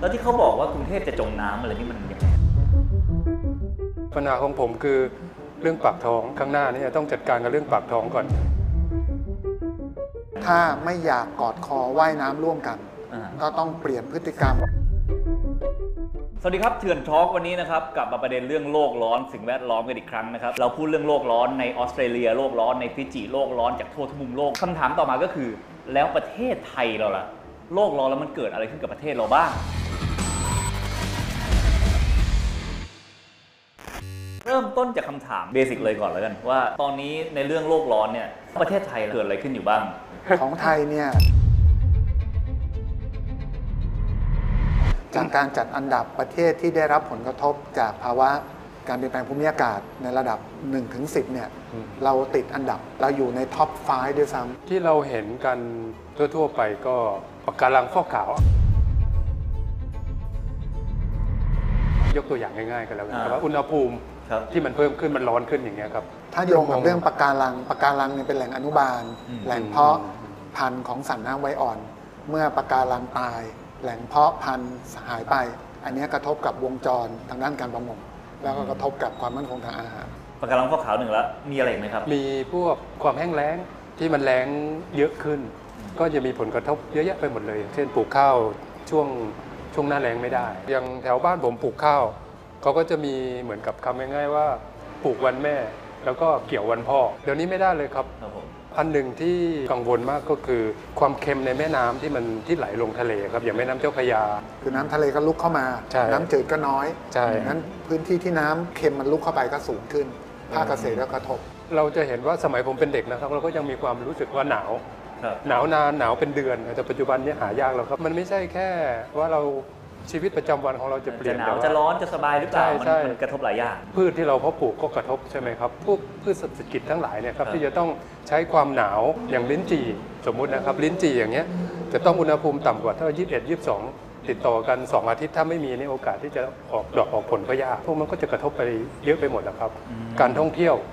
แล้วที่เขาบอกว่ากรุงเทพจะจมน้ำอะไรนี่มันยังไงปัญหาของผมคือเรื่องปากท้องข้างหน้านี่ต้องจัดการกับเรื่องปากท้องก่อน ถ้าไม่อยากกอดคอว่ายน้ำร่วมกัน อ่าก็ต้องเปลี่ยนพฤติกรรม สวัสดีครับเถื่อนทอล์กวันนี้นะครับกลับมาประเด็นเรื่องโลกร้อนสิ่งแวดล้อมกันอีกครั้งนะครับ เราพูดเรื่องโลกร้อนในออสเตรเลียโลกร้อนในฟิจิโลกร้อนจากทั่วทุกมุมโลกคำถามต่อมาก็คือ แล้วประเทศไทยเราล่ะ โลกร้อนแล้วมันเกิดอะไรขึ้นกับประเทศเราบ้าง เริ่มต้นจากคำถาม basic เลยก่อนแล้วกัน ว่าตอนนี้ในเรื่องโลกร้อนเนี่ยประเทศไทยเกิดอะไรขึ้นอยู่บ้าง ของไทยเนี่ย จากการจัดอันดับประเทศที่ได้รับผลกระทบจากภาวะการเปลี่ยนแปลงภูมิอากาศในระดับ 1-10 เนี่ยอืมเราติดอันดับเราอยู่ใน top 5 ด้วยซ้ที่เราเห็นกันทั่ว ๆ ไปก็ ปะการังฟอกขาว ยกตัวอย่างง่ายๆกันแล้วกันครับอ่า ว่าอุณหภูมิครับ ที่มันเพิ่มขึ้นมันร้อนขึ้นอย่างเงี้ยครับำถ้าโยงกับเรื่องปะการังปะการังเนี่ยเป็นแหล่งอนุบาล อืม แหล่งเพาะพันธุ์ของสัตว์น้ำไว้อ่อน เมื่อปะการังตาย แหล่งเพาะพันธุ์หายไป อันเนี้ยกระทบกับวงจรทางด้านการประมง แล้วก็กระทบกับความมั่นคงทางอาหาร ปะการังฟอกขาวหนึ่งแล้วมีอะไรอีกไหมครับ มีพวกความแห้งแล้งที่มันแล้งเยอะขึ้น ก็จะมีผลกระทบเยอะแยะไปหมดเลย เช่นปลูกข้าวช่วงช่วงหน้าแล้งไม่ได้อย่างแถวบ้านผมปลูกข้าวเขาก็จะมีเหมือนกับคำง่ายๆว่าปลูกวันแม่ แล้วก็เกี่ยววันพ่อ เดี๋ยวนี้ไม่ได้เลยครับครับผมอันหนึ่งที่กังวลมากก็คือ ความเค็มในแม่น้ำที่มันที่ไหลลงทะเลครับอย่างแม่น้ำเจ้าพระยา คือน้ำทะเลก็ลุกเข้ามาใช่น้ำจืดก็น้อยใช่นั้นพื้นที่ที่น้ำเค็มมันลุกเข้าไปก็สูงขึ้นภาคเกษตรก็กระทบ เราจะเห็นว่าสมัยผมเป็นเด็กนะครับ เราก็ยังมีความรู้สึกว่าหนาวครับ หนาวนานหนาวเป็นเดือนแต่ปัจจุบันนี้หายากแล้วครับ มันไม่ใช่แค่ว่าเราชีวิตประจำวันของเราจะเปลี่ยจะนหนาแต่วว่าจะร้อนจะสบายหรือเปล่าใช่มันใช่มันกระทบหลายอย่างพืชที่เราเพาะปลูกก็กระทบใช่ไหมครับพวกพืชเศรษฐกิจทั้งหลายเนี่ยครับครับที่จะต้องใช้ความหนาวอย่างลิ้นจี่สมมุตินะครับลิ้นจี่อย่างเงี้ยจะต้องอุณหภูมิต่ำกว่าเท่า 21 22 ติดต่อกัน 2 อาทิตย์ถ้าไม่มีในโอกาสที่จะออกดอกออกผลก็ยากพวกมันก็จะกระทบไปเยอะไปหมดนะครับ การท่องเที่ยวครับ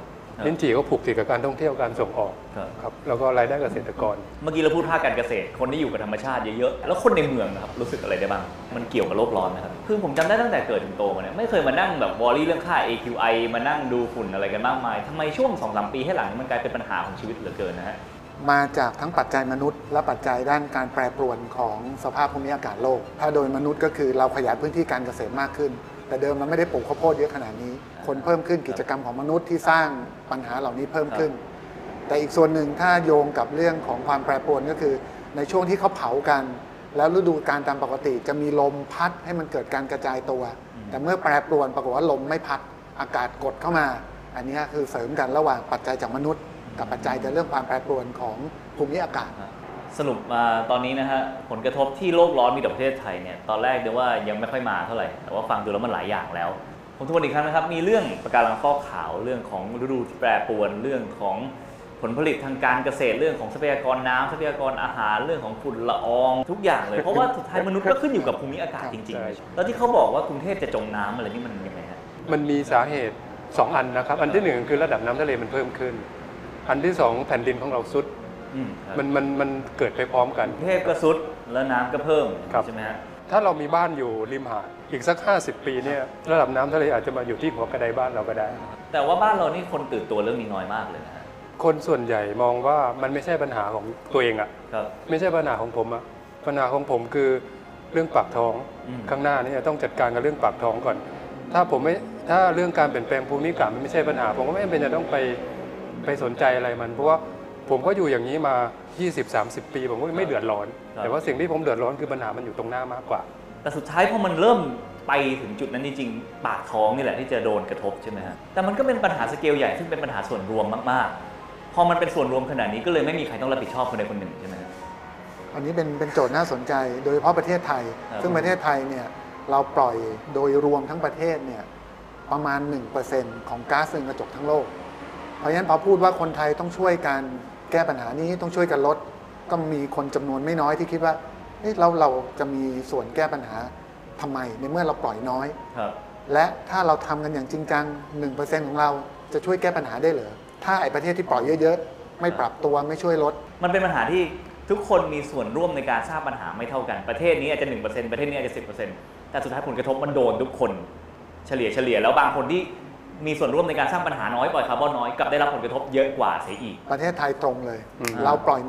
ลิ้นจี่ก็ผูกติดกับการท่องเที่ยวการส่งออกครับครับแล้วก็รายได้เกษตรกร เมื่อกี้เราพูดภาคการเกษตรคนที่อยู่กับธรรมชาติเยอะๆแล้วคนในเมืองนะครับรู้สึกอะไรได้บ้างมันเกี่ยวกับโลกร้อนนะครับคือผมจำได้ตั้งแต่เกิดถึงโตมาเนี่ยไม่เคยมานั่งแบบวอรี่เรื่องค่า AQI มานั่งดูฝุ่นอะไรกันมากมายทำไมช่วง2อสปีให้หลังมันกลายเป็นปัญหาของชีวิตเหลือเกินนะฮะมาจากทั้งปัจจัยมนุษย์ และปัจจัยด้านการแปรปรวนของสภาพภูมิอากาศโลก ถ้าโดยมนุษย์ก็คือเราขยายพื้นที่การเกษตรมากขึ้น แต่เดิมเราไม่ได้ปลูกข้าวโพดเยอะขนาดนี้ คนเพิ่มขึ้นกิจกรรมของมนุษย์ที่สร้างปัญหาเหล่านี้เพิ่มขึ้น แต่อีกส่วนหนึ่งถ้าโยงกับเรื่องของความแปรปรวนก็คือ ในช่วงที่เขาเผากัน แล้วฤดูการตามปกติจะมีลมพัดให้มันเกิดการกระจายตัว แต่เมื่อแปรปรวนปรากฏว่าลมไม่พัดอากาศกดเข้ามา อันนี้คือเสริมกันระหว่างปัจจัยจากมนุษย์ กับปัจจัยจากเรื่องความแปรปรวนของภูมิอากาศสรุปมาตอนนี้นะฮะผลกระทบที่โลกร้อนมีต่อประเทศไทยเนี่ยตอนแรกเดี๋ยวว่ายังไม่ค่อยมาเท่าไหร่แต่ว่าฟังดูแล้วมันหลายอย่างแล้ว ผมทวนอีกครั้งนะครับ มีเรื่องปะการังฟอกขาว เรื่องของฤดูที่แปรปรวน เรื่องของผลผลิตทางการเกษตร เรื่องของทรัพยากรน้ำทรัพยากรอาหาร เรื่องของฝุ่นละออง ทุกอย่างเลย เพราะว่าสุดท้ายมนุษย์ก็ขึ้นอยู่กับภูมิอากาศจริงใช่ๆแล้วที่เขาบอกว่ากรุงเทพจะจมน้ำอะไรนี่มันยังไงฮะ มันมีสาเหตุ 2 อันนะครับ อันที่หนึ่งคือระดับน้ำทะเลมันเพิ่มขึ้น อันที่สองแผ่นดินของเราซุดอืมครับมันมันมันเกิดไปพร้อมกันกรุงเทพก็ซุดแล้วน้ำก็เพิ่มครับใช่ไหมฮะ ถ้าเรามีบ้านอยู่ริมหาดอีกสัก 50 ปีเนี่ยระดับน้ำทะเลอาจจะมาอยู่ที่หัวกระไดบ้านเราก็ได้ แต่ว่าบ้านเรานี่คนตื่นตัวเรื่องนี้น้อยมากเลยนะฮะคนส่วนใหญ่มองว่ามันไม่ใช่ปัญหาของตัวเองอะครับ ไม่ใช่ปัญหาของผมอะปัญหาของผมคือเรื่องปากท้องอืม ข้างหน้านี่ต้องจัดการกับเรื่องปากท้องก่อน ถ้าผมไม่ถ้าเรื่องการเปลี่ยนแปลงภูมิอากาศมันไม่ใช่ปัญหา ผมก็ไม่จำเป็นจะต้องไปไปสนใจอะไรมัน เพราะว่า ผมก็อยู่อย่างนี้มา 20-30 ปี ผมก็ไม่เดือดร้อนแต่ว่าสิ่งที่ผมเดือดร้อนคือปัญหามันอยู่ตรงหน้ามากกว่า แต่สุดท้ายพอมันเริ่มไปถึงจุดนั้นจริงๆปากท้องนี่แหละที่จะโดนกระทบใช่ไหมฮะแต่มันก็เป็นปัญหาสเกลใหญ่ซึ่งเป็นปัญหาส่วนรวมมากๆ พอมันเป็นส่วนรวมขนาดนี้ก็เลยไม่มีใครต้องรับผิดชอบคนใดคนหนึ่งใช่ไหมฮะ อันนี้เป็นเป็นโจทย์น่าสนใจ โดยเฉพาะประเทศไทย ครับ ซึ่งประเทศไทยเนี่ยเราปล่อยโดยรวมทั้งประเทศเนี่ยประมาณ 1%ของก๊าซเรือนกระจกทั้งโลก เพราะฉะนั้นพอพูดว่าคนไทยต้องช่วยกัน แก้ปัญหานี้ต้องช่วยกันลด ก็มีคนจำนวนไม่น้อยที่คิดว่าเอ๊ะเราเราจะมีส่วนแก้ปัญหาทำไมในเมื่อเราปล่อยน้อยครับและถ้าเราทำกันอย่างจริงจัง1%ของเราจะช่วยแก้ปัญหาได้เหรอถ้าไอ้ประเทศที่ปล่อยเยอะๆ ไม่ปรับตัวไม่ช่วยลด มันเป็นปัญหาที่ทุกคนมีส่วนร่วมในการสร้างปัญหาไม่เท่ากัน ประเทศนี้อาจจะ 1%ประเทศนี้อาจจะ 10%แต่สุดท้ายผลกระทบมันโดนทุกคน เฉลี่ยเฉลี่ยแล้วบางคนที่ มีส่วนร่วมในการสร้างปัญหาน้อยปล่อยคาร์บอนน้อยกลับได้รับผลกระทบเยอะกว่าเสียอีก ประเทศไทยตรงเลย อืม เราปล่อย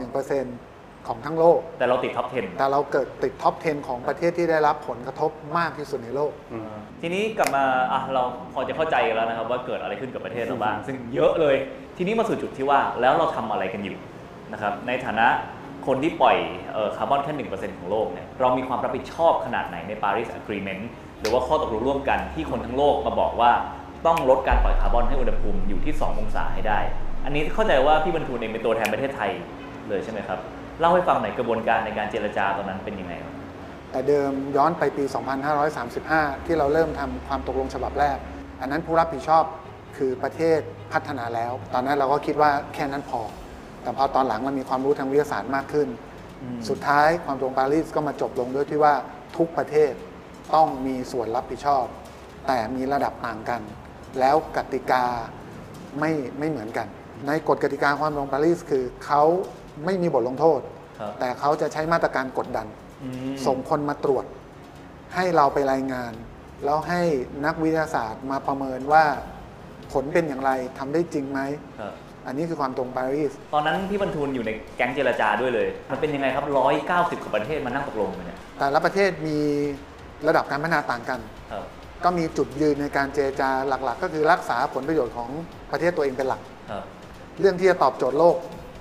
1%ของทั้งโลก แต่เราติด top แต่เราเกิดติด top 10 ของประเทศที่ได้รับผลกระทบมากที่สุดในโลก อืม10ทีนี้กลับมาอะเราพอจะเข้าใจกันแล้วนะครับว่าเกิดอะไรขึ้นกับประเทศเราบ้าง ซึ่งเยอะเลย ทีนี้มาสู่จุดที่ว่าแล้วเราทำอะไรกันอยู่นะครับในฐานะคนที่ปล่อยเอ่อคาร์บอนแค่1%ของโลกเนี่ยเรามีความรับผิดชอบขนาดไหนใน Paris Agreement หรือว่าข้อตกลงร่วมกันที่คนทั้งโลกมาบอกว่า ต้องลดการปล่อยคาร์บอนให้อุณหภูมิอยู่ที่ 2 องศาให้ได้ อันนี้เข้าใจว่าพี่บรรทูลเองเป็นตัวแทนประเทศไทยเลยใช่ไหมครับ เล่าให้ฟังหน่อยกระบวนการในการเจรจาตอนนั้นเป็นยังไงครับแต่เดิมย้อนไปปี 2535 ที่เราเริ่มทำความตกลงฉบับแรก อันนั้นผู้รับผิดชอบคือประเทศพัฒนาแล้ว ตอนนั้นเราก็คิดว่าแค่นั้นพอ แต่พอตอนหลังเรามีความรู้ทางวิทยาศาสตร์มากขึ้นอืมสุดท้ายความตกลงปารีสก็มาจบลงด้วยที่ว่าทุกประเทศต้องมีส่วนรับผิดชอบ แต่มีระดับต่างกัน แล้วกติกาไม่ไม่เหมือนกัน ในกฎกติกาความตกลงปารีสคือเขาไม่มีบทลงโทษ ครับ แต่เขาจะใช้มาตรการกดดัน อืมส่งคนมาตรวจ ให้เราไปรายงาน แล้วให้นักวิทยาศาสตร์มาประเมินว่าผลเป็นอย่างไรทำได้จริงไหม ครับอันนี้คือความตรงปารีส ตอนนั้นพี่บรรทูลอยู่ในแก๊งเจรจาด้วยเลย มันเป็นยังไงครับร้อยเก้าสิบกว่าประเทศมานั่งตกลงกันเนี่ยแต่ละประเทศมีระดับการพัฒนาต่างกัน ครับ ก็มีจุดยืนในการเจรจาหลัก ๆ ก็คือรักษาผลประโยชน์ของประเทศตัวเองเป็นหลักครับเรื่องที่จะตอบโจทย์โลก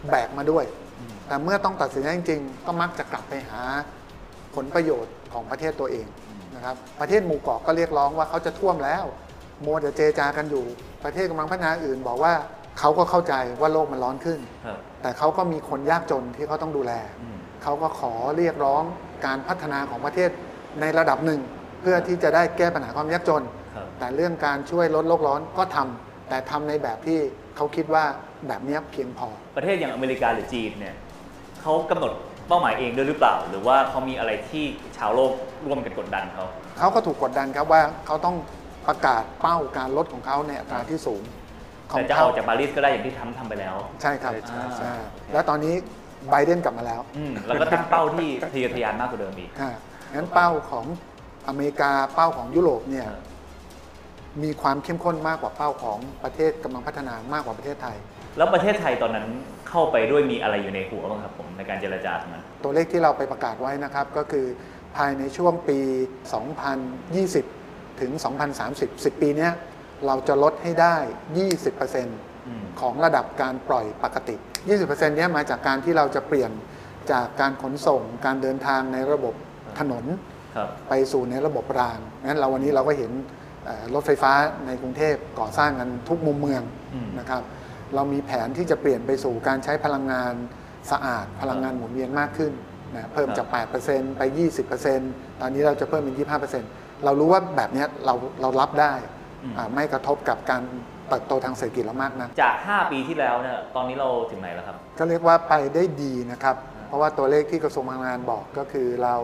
แบกมาด้วยอืมแต่เมื่อต้องตัดสินใจจริง ๆ ก็มักจะกลับไปหาผลประโยชน์ของประเทศตัวเองนะครับประเทศหมู่เกาะก็เรียกร้องว่าเขาจะท่วมแล้วโมวแต่เจรจากันอยู่ ประเทศกำลังพัฒนาอื่น บอกว่าเขาก็เข้าใจว่าโลกมันร้อนขึ้นครับแต่เขาก็มีคนยากจนที่เขาต้องดูแลอืมเขาก็ขอเรียกร้องการพัฒนาของประเทศในระดับหนึ่ง เพื่อที่จะได้แก้ปัญหาความยากจน ครับแต่เรื่องการช่วยลดโลกร้อนก็ทำแต่ทำในแบบที่เขาคิดว่าแบบเนี้ยเพียงพอ ประเทศอย่างอเมริกาหรือจีนเนี่ยเขากำหนดเป้าหมายเองด้วยหรือเปล่า หรือว่าเขามีอะไรที่ชาวโลกร่วมกันกดดันเขาเขาก็ถูกกดดันครับว่าเขาต้องประกาศเป้าการลดของเขาในอัตราที่สูงของแต่จะเขาออกจากปารีสก็ได้อย่างที่ทำทำไปแล้ว ใช่ครับใช่ ใช่แล้วตอนนี้ไบเดนกลับมาแล้วอืมแล้วก็ตั้งเป้าที่ทะเยอทะยานมากกว่าเดิมอีก อ่างั้นเป้าของ อเมริกาเป้าของยุโรปเนี่ยมีความเข้มข้นมากกว่าเป้าของประเทศกำลังพัฒนามากกว่าประเทศไทย แล้วประเทศไทยตอนนั้นเข้าไปด้วยมีอะไรอยู่ในหัวบ้างครับผมในการเจรจาตรงนั้นตัวเลขที่เราไปประกาศไว้นะครับ ก็คือภายในช่วงปี 2020 ถึง 2030 10 ปีเนี้ยเราจะลดให้ได้ 20%อืมของระดับการปล่อยปกติ 20%เนี้ยมาจากการที่เราจะเปลี่ยนจากการขนส่งการเดินทางในระบบถนนครับ ไปสู่ในระบบรางงั้นเราวันนี้เราก็เห็นเอ่อรถไฟฟ้าในกรุงเทพก่อสร้างกันทุกมุมเมืองอืมนะครับ เรามีแผนที่จะเปลี่ยนไปสู่การใช้พลังงานสะอาดพลังงานหมุนเวียนมากขึ้นนะเพิ่มจาก 8%ไป 20%ตอนนี้เราจะเพิ่มเป็น 25%เรารู้ว่าแบบเนี้ยเราเรารับได้อืมอ่าไม่กระทบกับการเติบโตทางเศรษฐกิจเรามากนะจาก 5 ปีที่แล้วเนี่ยตอนนี้เราถึงไหนแล้วครับ ก็เรียกว่าไปได้ดีนะครับ เพราะว่าตัวเลขที่กระทรวงพลังงานบอกก็คือเรา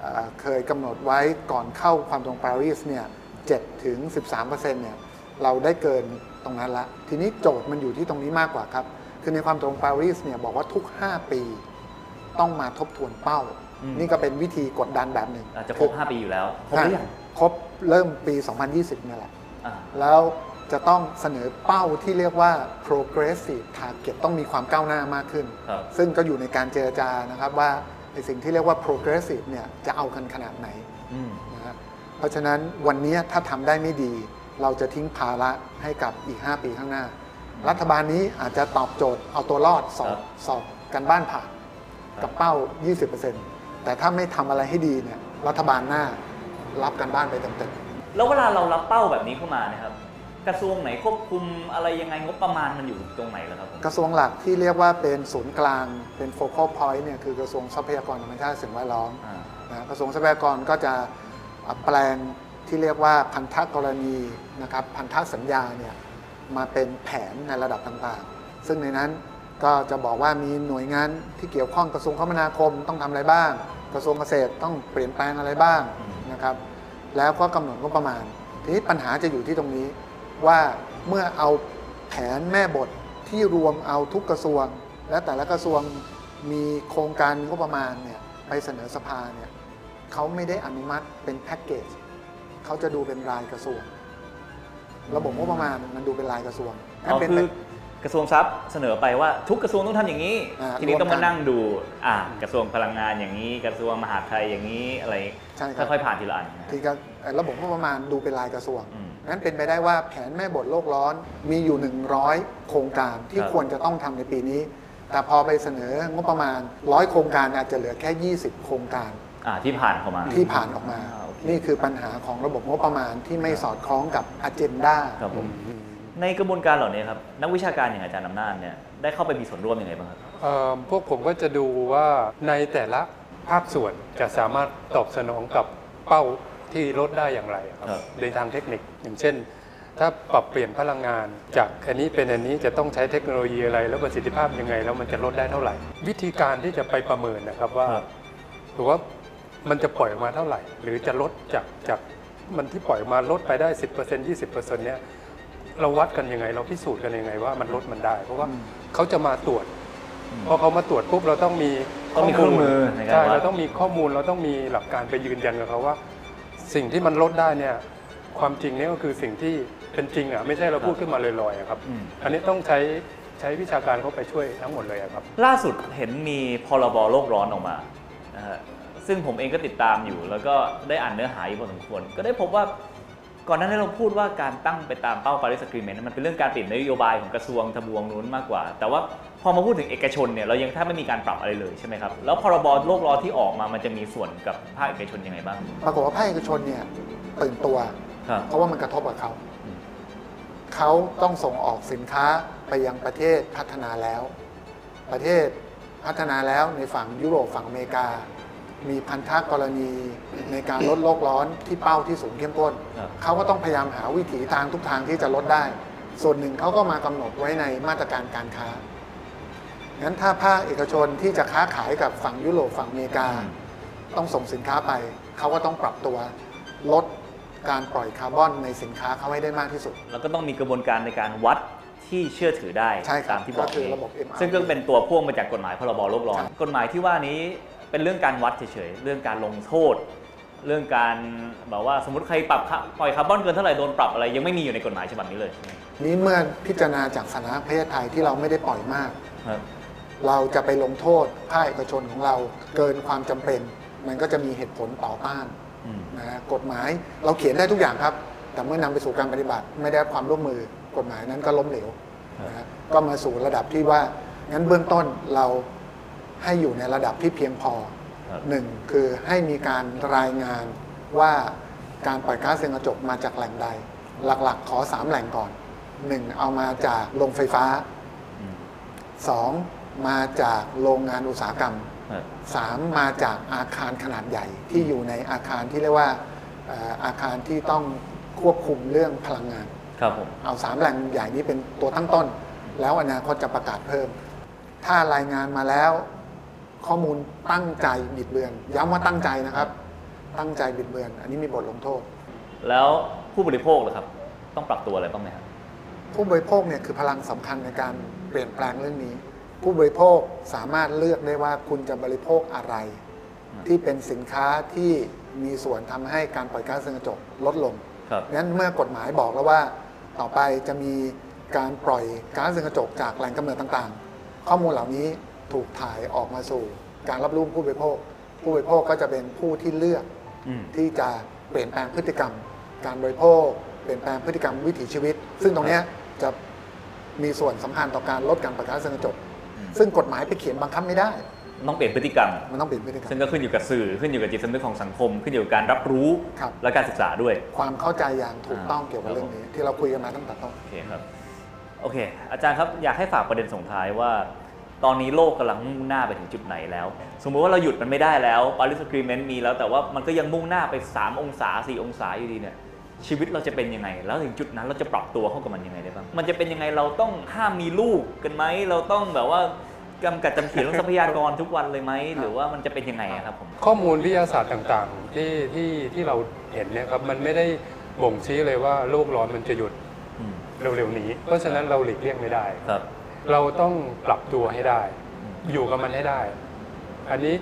เอ่อเคยกำหนดไว้ก่อนเข้าความตรงปารีสเนี่ย7ถึง 13%เนี่ยเราได้เกินตรงนั้นละ ทีนี้โจทย์มันอยู่ที่ตรงนี้มากกว่าครับ คือในความตรงปารีสเนี่ยบอกว่าทุก 5 ปี ต้องมาทบทวนเป้าอืมนี่ก็เป็นวิธีกดดันแบบหนึ่งอาจจะครบ 5 ปีอยู่แล้ว ครบหรือยังครบเริ่มปี 2020เนี่ยแหละอ่าแล้วจะต้องเสนอเป้าที่เรียกว่า progressive target ต้องมีความก้าวหน้ามากขึ้นครับซึ่งก็อยู่ในการเจรจานะครับว่า ในสิ่งที่เรียกว่า progressive เนี่ยจะเอากันขนาดไหนอืมนะฮะเพราะฉะนั้นวันนี้ถ้าทำได้ไม่ดี เราจะทิ้งภาระให้กับอีก 5 ปีข้างหน้า รัฐบาลนี้อาจจะตอบโจทย์เอาตัวรอดสอครับบสอบกันบ้านผ่านครับกับเป้า 20%แต่ถ้าไม่ทำอะไรให้ดีเนี่ยรัฐบาลหน้ารับกันบ้านไปเต็มๆแล้วเวลาเรารับเป้าแบบนี้เข้ามาเนะครับ กระทรวงไหนควบคุมอะไรยังไงงบประมาณมันอยู่ตรงไหนแล้วครับผมกระทรวงหลักที่เรียกว่าเป็นศูนย์กลางเป็น focal point เนี่ยคือกระทรวงทรัพยากรธรรมชาติสิ่งแวดล้อมอ่านะกระทรวงทรัพยากรก็จะแปลงที่เรียกว่าพันธกรณีนะครับพันธสัญญาเนี่ยมาเป็นแผนในระดับต่างๆ ซึ่งในนั้นก็จะบอกว่ามีหน่วยงานที่เกี่ยวข้องกระทรวงคมนาคมต้องทำอะไรบ้าง กระทรวงเกษตรต้องเปลี่ยนแปลงอะไรบ้างนะครับแล้วก็กำหนดงบประมาณ ทีนี้ปัญหาจะอยู่ที่ตรงนี้ ว่าเมื่อเอาแผนแม่บทที่รวมเอาทุกกระทรวง และแต่ละกระทรวงมีโครงการงบประมาณเนี่ยไปเสนอสภาเนี่ยเขาไม่ได้อนุมัติเป็นแพ็กเกจเขาจะดูเป็นรายกระทรวง ระบบงบประมาณมันดูเป็นรายกระทรวงงั้นอ๋อเป็นคืไปอกระทรวงทรัพย์เสนอไปว่าทุกกระทรวงต้องทำอย่างนี้อ่าทีนี้ต้องรวมกัมานนั่งดูอ่ากระทรวงพลังงานอย่างนี้ กระทรวงมหาดไทยอย่างนี้อะไรใช่ครับค่อยๆผ่านทีละอันนะที่ก็ระบบงบประมาณดูเป็นรายกระทรวง อืมงั้นเป็นไปได้ว่าแผนแม่บทโลกร้อนมีอยู่ 100 โครงการที่ครับควรจะต้องทำในปีนี้ แต่พอไปเสนองบประมาณ100โครงการอาจจะเหลือแค่ 20 โครงการอ่าที่ผ่านเข้ามาที่ผ่านออกมาอ่าโอเคนี่คือปัญหาของระบบงบประมาณที่ไม่สอดคล้องกับอเจนดาครับผมในกระบวนการเหล่านี้ครับนักวิชาการอย่างอาจารย์อำนาจเนี่ยได้เข้าไปมีส่วนร่วมยังไงบ้างครับเอ่อพวกผมก็จะดูว่าในแต่ละภาคส่วนจะสามารถตอบสนองกับเป้า ที่ลดได้อย่างไรครับครับในทางเทคนิค อย่างเช่น ถ้าปรับเปลี่ยนพลังงาน จากอันนี้เป็นอันนี้จะต้องใช้เทคโนโลยีอะไร แล้วประสิทธิภาพยังไง แล้วมันจะลดได้เท่าไหร่ วิธีการที่จะไปประเมินนะครับว่าครับ หรือว่ามันจะปล่อยออกมาเท่าไหร่ หรือจะลดจากจากมันที่ปล่อยออกมาลดไปได้ 10% 20%เนี้ยเราวัดกันยังไง เราพิสูจน์กันยังไงว่ามันลดมันได้ เพราะว่าเขาจะมาตรวจพอเขามาตรวจปุ๊บเราต้องมีต้องมีเครื่องมือในการใช่วัด เราต้องมีข้อมูลเราต้องมีหลักการไปยืนยันกับเขาว่า สิ่งที่มันลดได้เนี่ยความจริงเนี่ยก็คือสิ่งที่เป็นจริงอะไม่ใช่เราพูดขึ้นมาลอยๆอะครับอืมอันนี้ต้องใช้ใช้วิชาการเข้าไปช่วยทั้งหมดเลยอะครับ ล่าสุดเห็นมีพรบโลกร้อนออกมานะฮะซึ่งผมเองก็ติดตามอยู่ แล้วก็ได้อ่านเนื้อหาอยู่พอสมควร ก็ได้พบว่า ก่อนหน้านี้เราพูดว่าการตั้งไปตามเป้า Paris Agreement มันเป็นเรื่องการเปลี่ยนนโยบายของกระทรวงทบวงนู้นมากกว่า แต่ว่าพอมาพูดถึงเอกชนเนี่ยเรายังแทบไม่มีการปรับอะไรเลยใช่ไหมครับ แล้วพรบโลกร้อนที่ออกมามันจะมีส่วนกับภาคเอกชนยังไงบ้าง ปรากฏว่าภาคเอกชนเนี่ยตื่นตัว ครับ เพราะว่ามันกระทบกับเขาอืมเขาต้องส่งออกสินค้าไปยังประเทศพัฒนาแล้ว ประเทศพัฒนาแล้วในฝั่งยุโรปฝั่งอเมริกา มีพันธกรณีในการลดโลกร้อนที่เป้าที่สูงเข้มข้นครับเขาก็ต้องพยายามหาวิถีทางทุกทางที่จะลดได้ ส่วนหนึ่งเขาก็มากำหนดไว้ในมาตรการการค้างั้นถ้าภาคเอกชนที่จะค้าขายกับฝั่งยุโรปฝั่งอเมริกาต้องส่งสินค้าไป เขาก็ต้องปรับตัวลดการปล่อยคาร์บอนในสินค้าเขาให้ได้มากที่สุด แล้วก็ต้องมีกระบวนการในการวัดที่เชื่อถือได้ใช่ครับตามที่บอกก็คือนี้ระบบ MRV ซึ่งก็เป็นตัวพ่วงมาจากกฎหมายพรบโลกร้อนใช่กฎหมายที่ว่านี้ เป็นเรื่องการวัดเฉยๆ เรื่องการลงโทษ เรื่องการแบบว่าสมมติใครปรับค่าปล่อยคาร์บอนเกินเท่าไหร่โดนปรับอะไรยังไม่มีอยู่ในกฎหมายฉบับนี้เลยใช่ไหมนี้เมื่อพิจารณาจากสถานะประเทศไทยที่เราไม่ได้ปล่อยมาก ครับเราจะไปลงโทษภาคเอกชนของเราเกินความจำเป็น มันก็จะมีเหตุผลต่อต้านอืมนะฮะกฎหมายเราเขียนได้ทุกอย่างครับ แต่เมื่อนำไปสู่การปฏิบัติไม่ได้รับความร่วมมือกฎหมายนั้นก็ล้มเหลวนะฮะก็มาสู่ระดับที่ว่างั้นเบื้องต้นเรา ให้อยู่ในระดับที่เพียงพอครับหนึ่งคือให้มีการรายงานว่าการปล่อยก๊าซเรือนกระจกมาจากแหล่งใด หลักๆ ขอ 3 แหล่งก่อน 1. เอามาจากโรงไฟฟ้าอืม 2. มาจากโรงงานอุตสาหกรรมครับ 3. มาจากอาคารขนาดใหญ่ที่อยู่ในอาคารที่เรียกว่าเอ่ออาคารที่ต้องควบคุมเรื่องพลังงานครับผมเอาสามแหล่งใหญ่นี้เป็นตัวตั้งต้น แล้วอนาคตจะประกาศเพิ่ม ถ้ารายงานมาแล้ว ข้อมูลตั้งใจบิดเบือน ย้ำว่าตั้งใจนะครับ ตั้งใจบิดเบือน อันนี้มีบทลงโทษ แล้วผู้บริโภคล่ะครับ ต้องปรับตัวอะไรบ้างไหมครับ ผู้บริโภคเนี่ยคือพลังสำคัญในการเปลี่ยนแปลงเรื่องนี้ ผู้บริโภคสามารถเลือกได้ว่าคุณจะบริโภคอะไร อืม ที่เป็นสินค้าที่มีส่วนทำให้การปล่อยก๊าซเรือนกระจกลดลง ครับ งั้นเมื่อกฎหมายบอกแล้วว่า ต่อไปจะมีการปล่อยก๊าซเรือนกระจกจากแหล่งกำเนิดต่างๆ ข้อมูลเหล่านี้ ถูกถ่ายออกมาสู่ การรับรู้ผู้บริโภค ผู้บริโภคก็จะเป็นผู้ที่เลือกอืม ที่จะเปลี่ยนแปลงพฤติกรรม การบริโภค เปลี่ยนแปลงพฤติกรรมวิถีชีวิต ซึ่งตรงเนี้ยจะมีส่วนสำคัญต่อการลดการปล่อยก๊าซเรือนกระจกอืม ซึ่งกฎหมายไปเขียนบังคับไม่ได้ ต้องเปลี่ยนพฤติกรรม มันต้องเปลี่ยนพฤติกรรซึ่งมก็ขึ้นอยู่กับสื่อขึ้นอยู่กับจิตสำนึกของสังคม ขึ้นอยู่กับการรับรู้ครับ และการศึกษาด้วย ความเข้าใจอย่างถูกต้องอ่าเกี่ยวกับเรื่องนี้ ที่เราคุยกันมาตั้งแต่ต้น โอเคครับ โอเค อาจารย์ครับ อยากให้ฝากประเด็นส่งท้ายว่า ตอนนี้โลกกำลังมุ่งหน้าไปถึงจุดไหนแล้ว สมมุติว่าเราหยุดมันไม่ได้แล้ว Paris Agreement มีแล้วแต่ว่ามันก็ยังมุ่งหน้าไป 3 องศา 4 องศาอยู่ดีเนี่ยชีวิตเราจะเป็นยังไง แล้วถึงจุดนั้นเราจะปรับตัวเข้ากับมันยังไงได้บ้างมันจะเป็นยังไงเราต้องห้ามมีลูกกันไหมเราต้องแบบว่ากำกัดจำเขียนเรื่องทรัพยากรทุกวันเลยไหมหรือว่ามันจะเป็นยังไงอะครับผมข้อมูลวิทยาศาสตร์ต่างๆ ที่ที่ที่เราเห็นเนี่ยครับมันไม่ได้บ่งชี้เลยว่าโลกร้อนมันจะหยุดอืมเร็วๆนี้ เพราะฉะนั้นเราหลีกเลี่ยงไม่ได้ครับ เราต้องปรับตัวให้ได้ อยู่กับมันให้ได้ อันนี้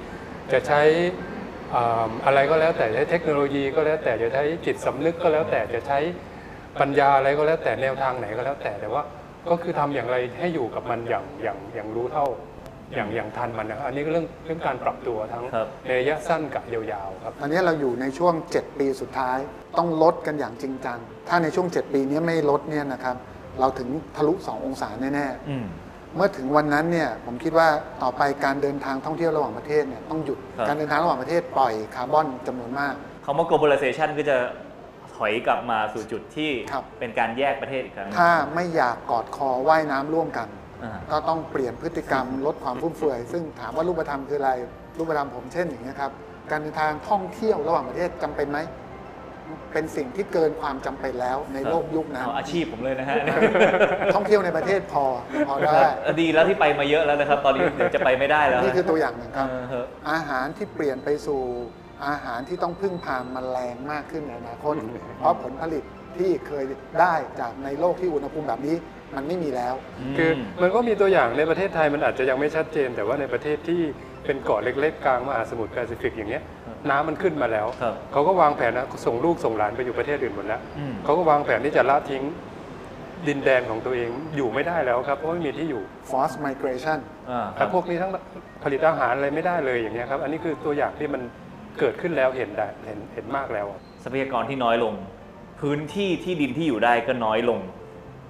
จะใช้อ่าอะไรก็แล้วแต่ใช้เทคโนโลยีก็แล้วแต่จะใช้จิตสำนึกก็แล้วแต่จะใช้ปัญญาอะไรก็แล้วแต่แนวทางไหนก็แล้วแต่แต่ว่าก็คือทำอย่างไรให้อยู่กับมันอย่างอย่างอย่างรู้เท่าอย่างอย่างทันมันนะครับอันนี้ก็เรื่องเรื่องการปรับตัวทั้งครับในระยะสั้นกับยาวๆครับตอนนี้เราอยู่ในช่วง 7 ปีสุดท้ายต้องลดกันอย่างจริงจังถ้าในช่วง 7 ปีนี้ไม่ลดเนี่ยนะครับ เราถึงทะลุ 2 องศาแน่อืมๆ เมื่อถึงวันนั้นเนี่ยผมคิดว่าต่อไปการเดินทางท่องเที่ยวระหว่างประเทศเนี่ยต้องหยุดครับ การเดินทางระหว่างประเทศปล่อยคาร์บอนจำนวนมาก คำว่า globalization ก็จะถอยกลับมาสู่จุดที่ครับ เป็นการแยกประเทศอีกครั้งหนึ่งถ้าไม่อยากกอดคอว่ายน้ำร่วมกัน อ่า ก็ต้องเปลี่ยนพฤติกรรม ลดความฟุ่มเฟือย ซึ่งถามว่ารูปธรรมคืออะไร รูปธรรมผมเช่นอย่างนี้ยครับ การเดินทางท่องเที่ยวระหว่างประเทศจำเป็นไหม เป็นสิ่งที่เกินความจำเป็นแล้วในโลกยุคนั้นเอาอาชีพผมเลยนะฮะ ท่องเที่ยวในประเทศพอพอได้ ดีแล้วที่ไปมาเยอะแล้วนะครับ ตอนนี้เดี๋ยวจะไปไม่ได้แล้วนี่คือตัวอย่างหนึ่งครับ เออฮะอาหารที่เปลี่ยนไปสู่อาหารที่ต้องพึ่งพาแมลงมากขึ้นในอนาคตเพราะผลผลิตที่เคยได้จากในโลกที่อุณหภูมิแบบนี้ มันไม่มีแล้ว คือมันก็มีตัวอย่างในประเทศไทยมันอาจจะยังไม่ชัดเจน แต่ว่าในประเทศที่เป็นเกาะเล็ก ๆ กลางมหาสมุทรแปซิฟิกอย่างเงี้ยน้ำมันขึ้นมาแล้วครับเขาก็วางแผนนะส่งลูกส่งหลานไปอยู่ประเทศอื่นหมดแล้วอืมเขาก็วางแผนที่จะละทิ้งดินแดนของตัวเองอยู่ไม่ได้แล้วครับเพราะไม่มีที่อยู่ forced migration อ่าคแต่รับพวกนี้ทั้งผลิตอาหารอะไรไม่ได้เลยอย่างเงี้ยครับ อันนี้คือตัวอย่างที่มันเกิดขึ้นแล้วเห็นได้เห็นเห็นมากแล้ว ทรัพยากรที่น้อยลง พื้นที่ที่ดินที่อยู่ได้ก็น้อยลง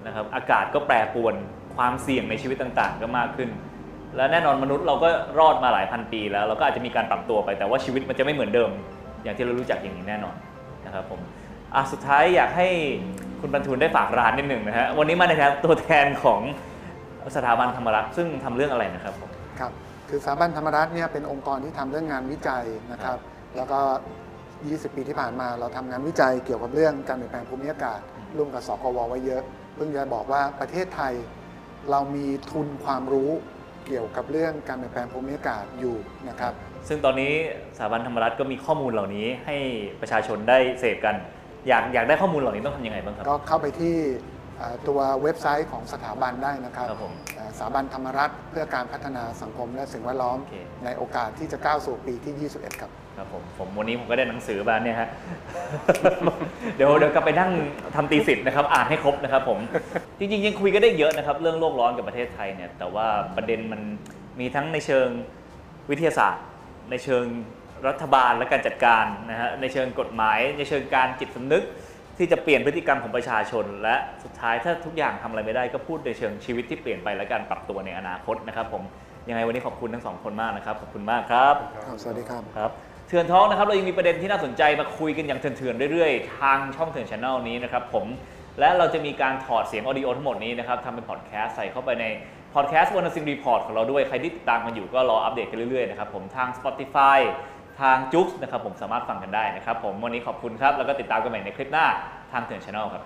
นะครับอากาศก็แปรปรวนความเสี่ยงในชีวิตต่างๆ ก็มากขึ้น และแน่นอนมนุษย์เราก็รอดมาหลายพันปีแล้ว เราก็อาจจะมีการปรับตัวไปแต่ว่าชีวิตมันจะไม่เหมือนเดิม อย่างที่เรารู้จักอย่างนี้แน่นอนนะครับผมอะสุดท้ายอยากให้คุณบรรทูลได้ฝากร้านนิดหนึ่งนะฮะวันนี้มาในฐานะตัวแทนของสถาบันธรรมรักษ์ซึ่งทำเรื่องอะไรนะครับผมครับคือสถาบันธรรมรัฐเนี่ยเป็นองค์กรที่ทำเรื่องงานวิจัยนะครับ แล้วก็ 20 ปีที่ผ่านมาเราทำงานวิจัยเกี่ยวกับเรื่องการเปลี่ยนแปลงภูมิอากาศร่วมกับสกวไว้เยอะ เพิ่งจะบอกว่าประเทศไทย เรามีทุนความรู้เกี่ยวกับเรื่องการเปลี่ยนแปลงภูมิอากาศอยู่นะครับ ซึ่งตอนนี้สถาบันธรรมรัฐก็มีข้อมูลเหล่านี้ให้ประชาชนได้เสพกัน อยากอยากได้ข้อมูลเหล่านี้ต้องทำยังไงบ้างครับ ก็เข้าไปที่เอ่อตัวเว็บไซต์ของสถาบันได้นะครับครับผมเอ่อสถาบันธรรมรัฐเพื่อการพัฒนาสังคมและสิ่งแวดล้อมโอเคในโอกาสที่จะก้าวสู่ปีที่ 21 ครับ ครับผมผมวันนี้ผมก็ได้หนังสือมาเนี่ยฮะ เดี๋ยวเดี๋ยวกลับไปนั่งทำตีสิทธ์นะครับ อ่านให้ครบนะครับ ผมจริงๆยังคุยกันได้เยอะนะครับ เรื่องโลกร้อนกับประเทศไทยเนี่ยแต่ว่าประเด็นมันมีทั้งในเชิงวิทยาศาสตร์ ในเชิงรัฐบาลและการจัดการนะฮะในเชิงกฎหมาย ในเชิงการจิตสำนึก ที่จะเปลี่ยนพฤติกรรมของประชาชน และสุดท้ายถ้าทุกอย่างทำอะไรไม่ได้ก็พูดในเชิงชีวิตที่เปลี่ยนไปและการปรับตัวในอนาคตนะครับ ผมยังไงวันนี้ขอบคุณทั้งสองคนมากนะครับขอบคุณมากครับครับสวัสดีครับครับ เถื่อน Talk นะครับ เรายังมีประเด็นที่น่าสนใจมาคุยกันอย่างเถื่อนๆเรื่อยๆ ทางช่องเถื่อนช n แนลนี้นะครับผมและเราจะมีการถอดเสียง audio ทั้งหมดนี้นะครับทำเป็นพอดแคสต์ใส่เข้าไปในพอดแคสต์วรรณสิงห์ Report ของเราด้วย ใครที่ติดตามกันอยู่ก็รออัปเดตกันเรื่อยๆนะครับผมทาง Spotify ทาง JOOX นะครับผมสามารถฟังกันได้นะครับผมวันนี้ขอบคุณครับแล้วก็ติดตามกันใหม่ในคลิปหน้าทางเถื่อนช n แนลครับ